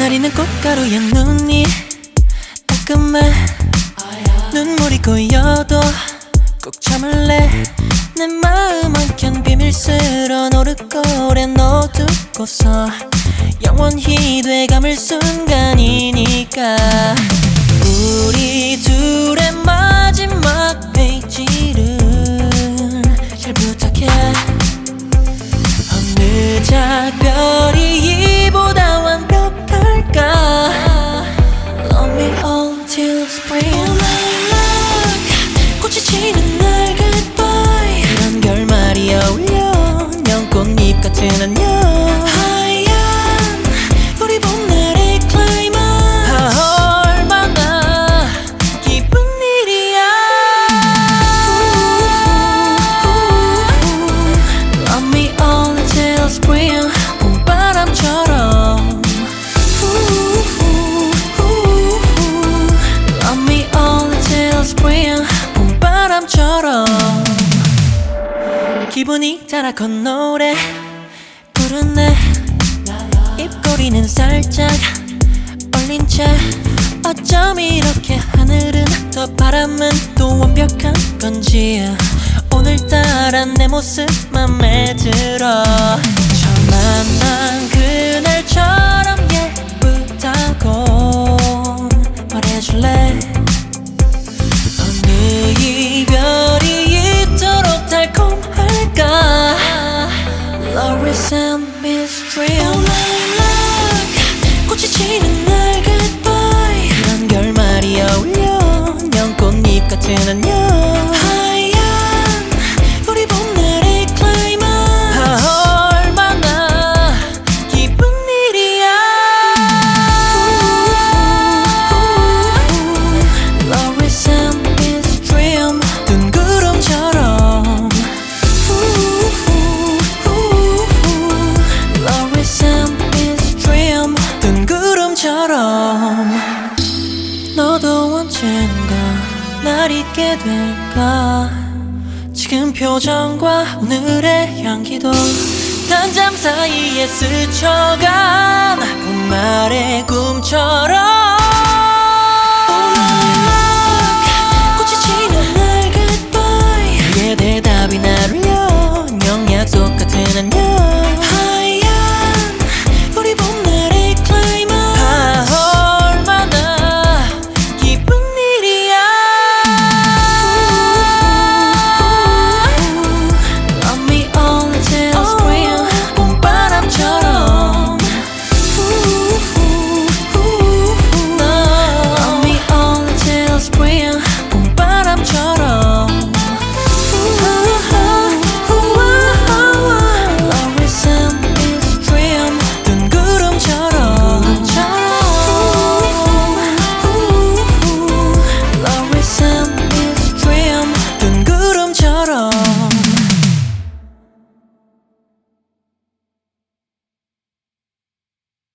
가리는 꽃가루에 눈이 따끔해. 눈물이 고여도 꼭 참을래? 내 마음 한켠 비밀스런 오르골에 넣어두고서 영원히 돼감을 순간이니까. 우리 둘의 마지막 페이지를 잘 부탁해. 어느 작별이 같은 안 봄바람처럼 기분이 타락한 노래 부르네. 입꼬리는 살짝 얼린 채 어쩜 이렇게 하늘은 더 바람은 또 완벽한 건지. 오늘따라 내 모습 맘에 들어. 처음 만난 그날처럼 예쁘다고 말해줄래? 어느 이별 Love is a mystery Oh lilac 꽃이 지는 날 goodbye 그런 결말이 어울려 연꽃잎 같은 안녕 날 잊게 될까? 지금 표정과 오늘의 향기도 단 잠 사이에 스쳐간 봄날의 꿈처럼